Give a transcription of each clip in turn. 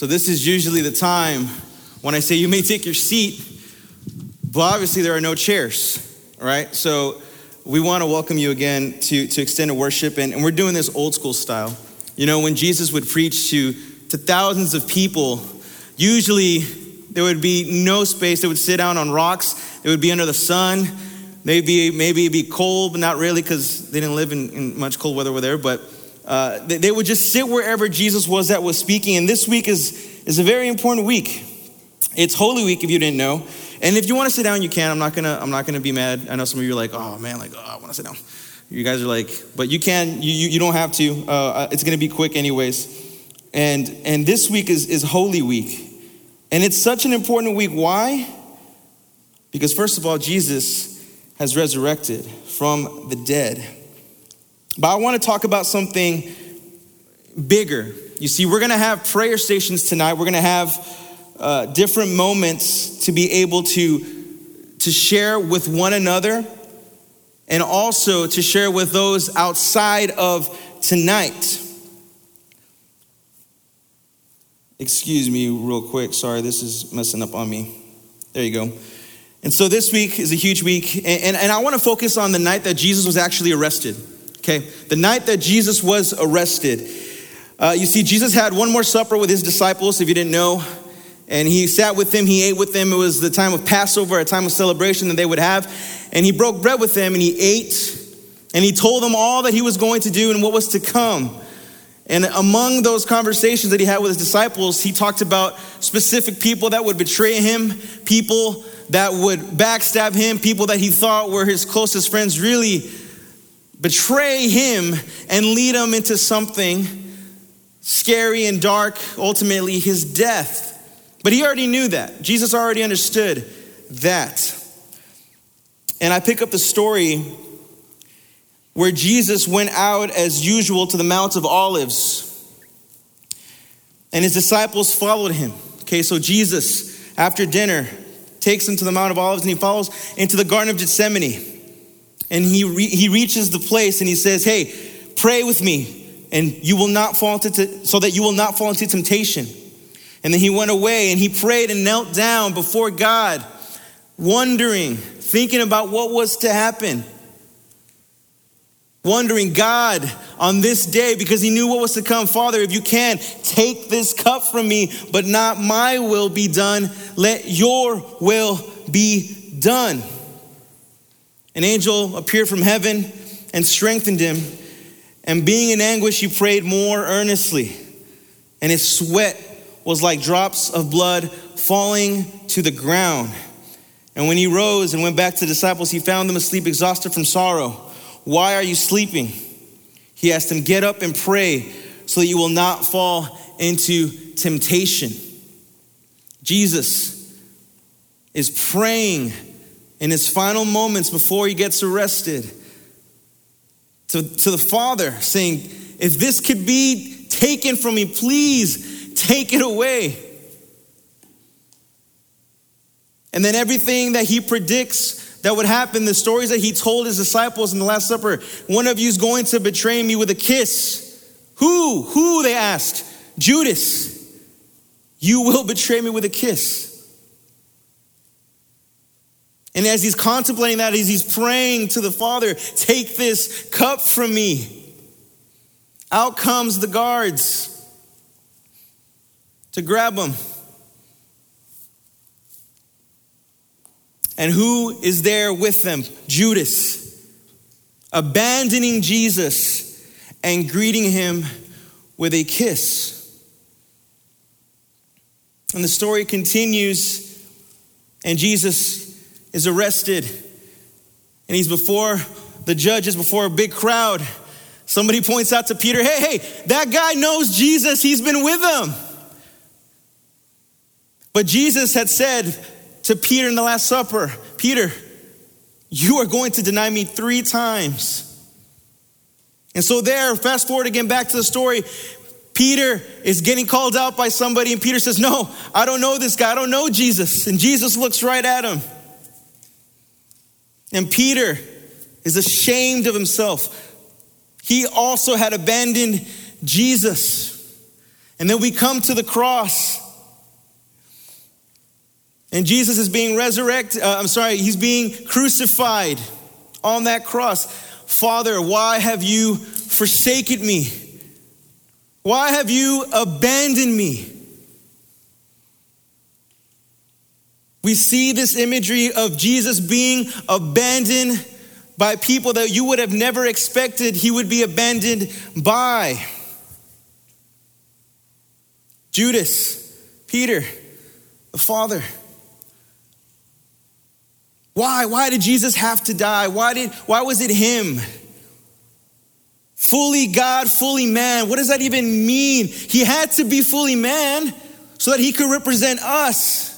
So, this is usually the time when I say you may take your seat, but obviously there are no chairs, right? So, we want to welcome you again to, to extended worship, and, and we're doing this old school style. You know, when Jesus would preach to, to thousands of people, usually there would be no space. They would sit down on rocks, they would be under the sun. Maybe, maybe it'd be cold, but not really because they didn't live in, in, much cold weather over there. But uh, they, would just sit wherever Jesus was that was speaking. And this week is, is a very important week. It's Holy Week, if you didn't know. And if you want to sit down, you can. I'm not gonna. I'm not gonna be mad. I know some of you are like, oh man, like, oh, I want to sit down. You guys are like, but you can. You you, you don't have to. Uh, it's gonna be quick, anyways. And and this week is is Holy Week, and it's such an important week. Why? Because first of all, Jesus has resurrected from the dead. But I want to talk about something bigger. You see, we're going to have prayer stations tonight. We're going to have uh, different moments to be able to, to share with one another and also to share with those outside of tonight. Excuse me, real quick. Sorry, this is messing up on me. There you go. And so this week is a huge week, and, and, and I want to focus on the night that Jesus was actually arrested. Okay, the night that Jesus was arrested. Uh, you see, Jesus had one more supper with his disciples, if you didn't know, and he sat with them, he ate with them. It was the time of Passover, a time of celebration that they would have. And he broke bread with them and he ate, and he told them all that he was going to do and what was to come. And among those conversations that he had with his disciples, he talked about specific people that would betray him, people that would backstab him, people that he thought were his closest friends really betray him and lead him into something scary and dark, ultimately his death. But he already knew that. Jesus already understood that. And I pick up the story where Jesus went out as usual to the Mount of Olives, and his disciples followed him. Okay, so Jesus, after dinner, takes him to the Mount of Olives and he follows into the Garden of Gethsemane. And he, re- he reaches the place and he says, Hey, pray with me, and you will not fall into, so that you will not fall into temptation. And then he went away and he prayed and knelt down before God, wondering, thinking about what was to happen wondering, God, on this day, because he knew what was to come, Father, if you can, take this cup from me, but not my will be done. Let your will be done. An angel appeared from heaven and strengthened him. And being in anguish, he prayed more earnestly. And his sweat was like drops of blood falling to the ground. And when he rose and went back to the disciples, he found them asleep, exhausted from sorrow. Why are you sleeping? He asked them, Get up and pray so that you will not fall into temptation. Jesus is praying in his final moments before he gets arrested to, to the Father, saying, If this could be taken from me, please take it away. And then everything that he predicts that would happen, the stories that he told his disciples in the Last Supper. One of you is going to betray me with a kiss. Who? Who? They asked. Judas. You will betray me with a kiss. And as he's contemplating that, as he's praying to the Father, take this cup from me. Out comes the guards to grab him. And who is there with them? Judas, abandoning Jesus and greeting him with a kiss. And the story continues, and Jesus is arrested, and he's before the judges, before a big crowd. Somebody points out to Peter, hey, hey, that guy knows Jesus, he's been with them. But Jesus had said, to Peter in the Last Supper Peter, you are going to deny me three times. And so, there, fast forward again back to the story. Peter is getting called out by somebody, and Peter says, No, I don't know this guy. I don't know Jesus. And Jesus looks right at him. And Peter is ashamed of himself. He also had abandoned Jesus. And then we come to the cross. And Jesus is being resurrected. Uh, I'm sorry, he's being crucified on that cross. Father, why have you forsaken me? Why have you abandoned me? We see this imagery of Jesus being abandoned by people that you would have never expected he would be abandoned by. Judas, Peter, the Father. Why? Why did Jesus have to die? Why, did, why was it him? Fully God, fully man. What does that even mean? He had to be fully man so that he could represent us.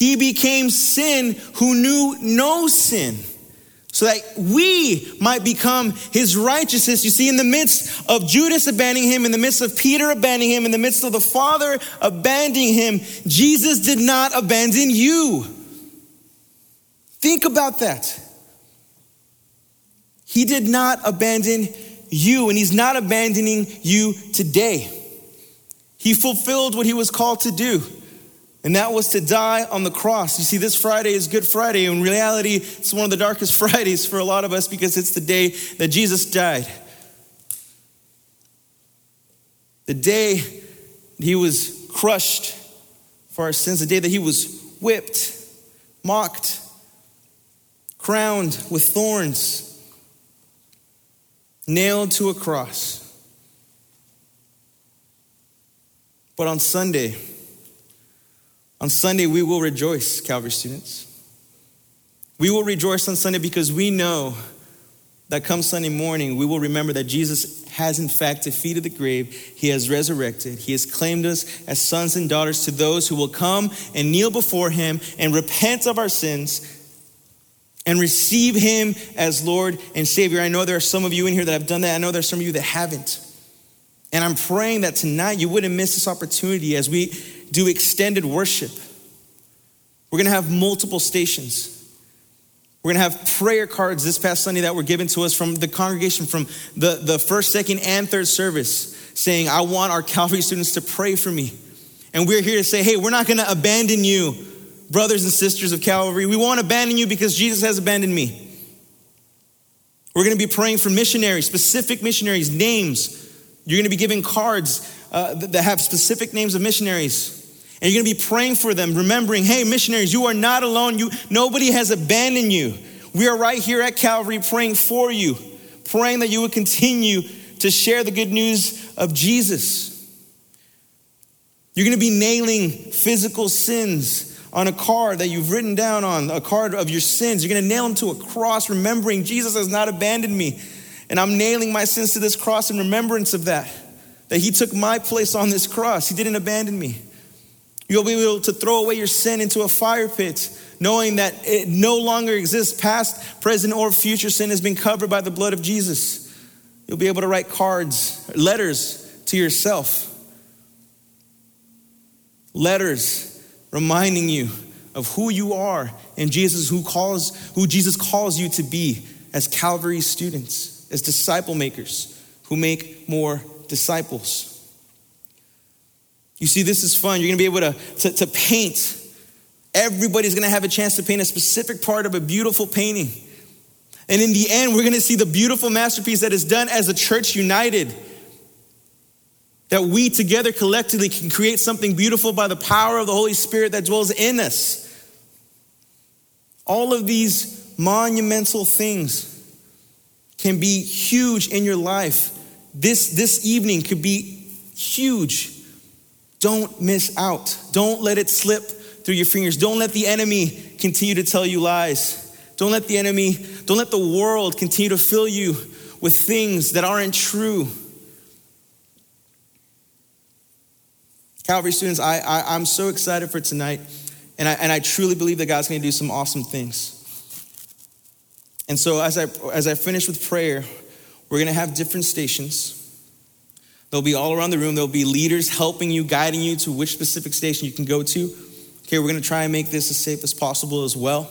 He became sin who knew no sin so that we might become his righteousness. You see, in the midst of Judas abandoning him, in the midst of Peter abandoning him, in the midst of the Father abandoning him, Jesus did not abandon you. Think about that. He did not abandon you, and he's not abandoning you today. He fulfilled what he was called to do. And that was to die on the cross. You see, this Friday is Good Friday. In reality, it's one of the darkest Fridays for a lot of us because it's the day that Jesus died. The day he was crushed for our sins, the day that he was whipped, mocked, crowned with thorns, nailed to a cross. But on Sunday, on Sunday, we will rejoice, Calvary students. We will rejoice on Sunday because we know that come Sunday morning, we will remember that Jesus has in fact defeated the grave. He has resurrected. He has claimed us as sons and daughters to those who will come and kneel before him and repent of our sins and receive him as Lord and Savior. I know there are some of you in here that have done that. I know there are some of you that haven't. And I'm praying that tonight you wouldn't miss this opportunity as we do extended worship. We're gonna have multiple stations. We're gonna have prayer cards this past Sunday that were given to us from the congregation from the, the first, second, and third service saying, I want our Calvary students to pray for me. And we're here to say, hey, we're not gonna abandon you, brothers and sisters of Calvary. We won't abandon you because Jesus has abandoned me. We're gonna be praying for missionaries, specific missionaries, names. You're gonna be giving cards uh, that have specific names of missionaries. And you're gonna be praying for them, remembering, hey, missionaries, you are not alone. You, nobody has abandoned you. We are right here at Calvary praying for you, praying that you would continue to share the good news of Jesus. You're gonna be nailing physical sins on a card that you've written down on, a card of your sins. You're gonna nail them to a cross, remembering Jesus has not abandoned me. And I'm nailing my sins to this cross in remembrance of that, that He took my place on this cross. He didn't abandon me. You'll be able to throw away your sin into a fire pit, knowing that it no longer exists. Past, present, or future sin has been covered by the blood of Jesus. You'll be able to write cards, letters to yourself. Letters reminding you of who you are and Jesus who calls who Jesus calls you to be as Calvary students, as disciple makers who make more disciples. You see, this is fun. You're gonna be able to, to, to paint. Everybody's gonna have a chance to paint a specific part of a beautiful painting. And in the end, we're gonna see the beautiful masterpiece that is done as a church united. That we together collectively can create something beautiful by the power of the Holy Spirit that dwells in us. All of these monumental things can be huge in your life. This, this evening could be huge don't miss out. Don't let it slip through your fingers. Don't let the enemy continue to tell you lies. Don't let the enemy, don't let the world continue to fill you with things that aren't true. Calvary students, I, I, am so excited for tonight, and I, and I truly believe that God's gonna do some awesome things. And so, as I, as I finish with prayer, we're gonna have different stations. They'll be all around the room. There'll be leaders helping you, guiding you to which specific station you can go to. Okay, we're gonna try and make this as safe as possible as well.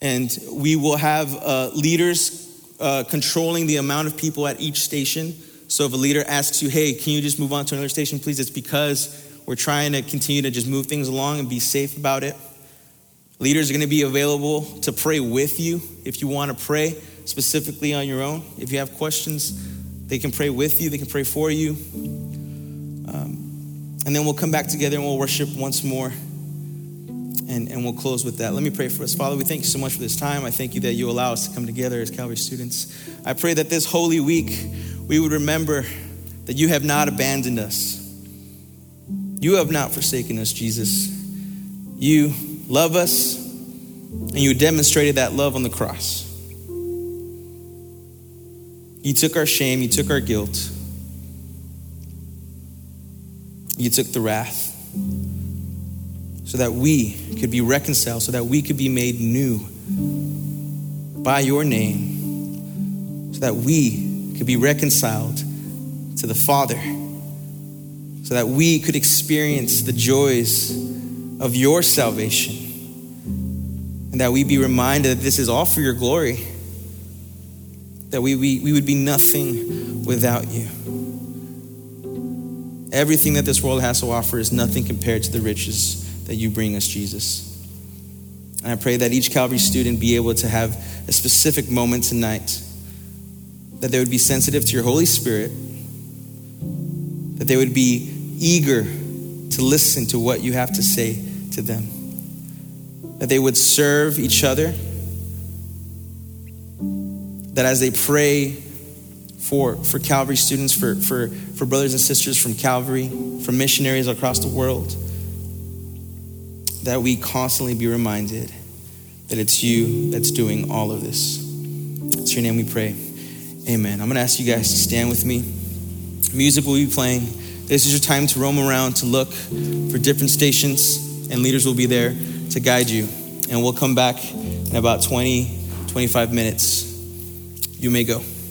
And we will have uh, leaders uh, controlling the amount of people at each station So if a leader asks you, hey, can you just move on to another station, please? It's because we're trying to continue to just move things along and be safe about it. Leaders are going to be available to pray with you if you want to pray specifically on your own. If you have questions, they can pray with you, they can pray for you. Um, and then we'll come back together and we'll worship once more. And, and we'll close with that. Let me pray for us. Father, we thank you so much for this time. I thank you that you allow us to come together as Calvary students. I pray that this holy week we would remember that you have not abandoned us. You have not forsaken us, Jesus. You love us, and you demonstrated that love on the cross. You took our shame, you took our guilt, you took the wrath so that we could be reconciled, so that we could be made new by your name, so that we could be reconciled to the Father, so that we could experience the joys of your salvation, and that we be reminded that this is all for your glory, that we, we, we would be nothing without you. Everything that this world has to offer is nothing compared to the riches that you bring us, Jesus. And I pray that each Calvary student be able to have a specific moment tonight, that they would be sensitive to your Holy Spirit, that they would be eager to listen to what you have to say to them, that they would serve each other, that as they pray for, for Calvary students, for, for, for brothers and sisters from Calvary, for missionaries across the world, that we constantly be reminded that it's you that's doing all of this. It's your name we pray. Amen. I'm going to ask you guys to stand with me. Music will be playing. This is your time to roam around, to look for different stations, and leaders will be there to guide you. And we'll come back in about 20, 25 minutes. You may go.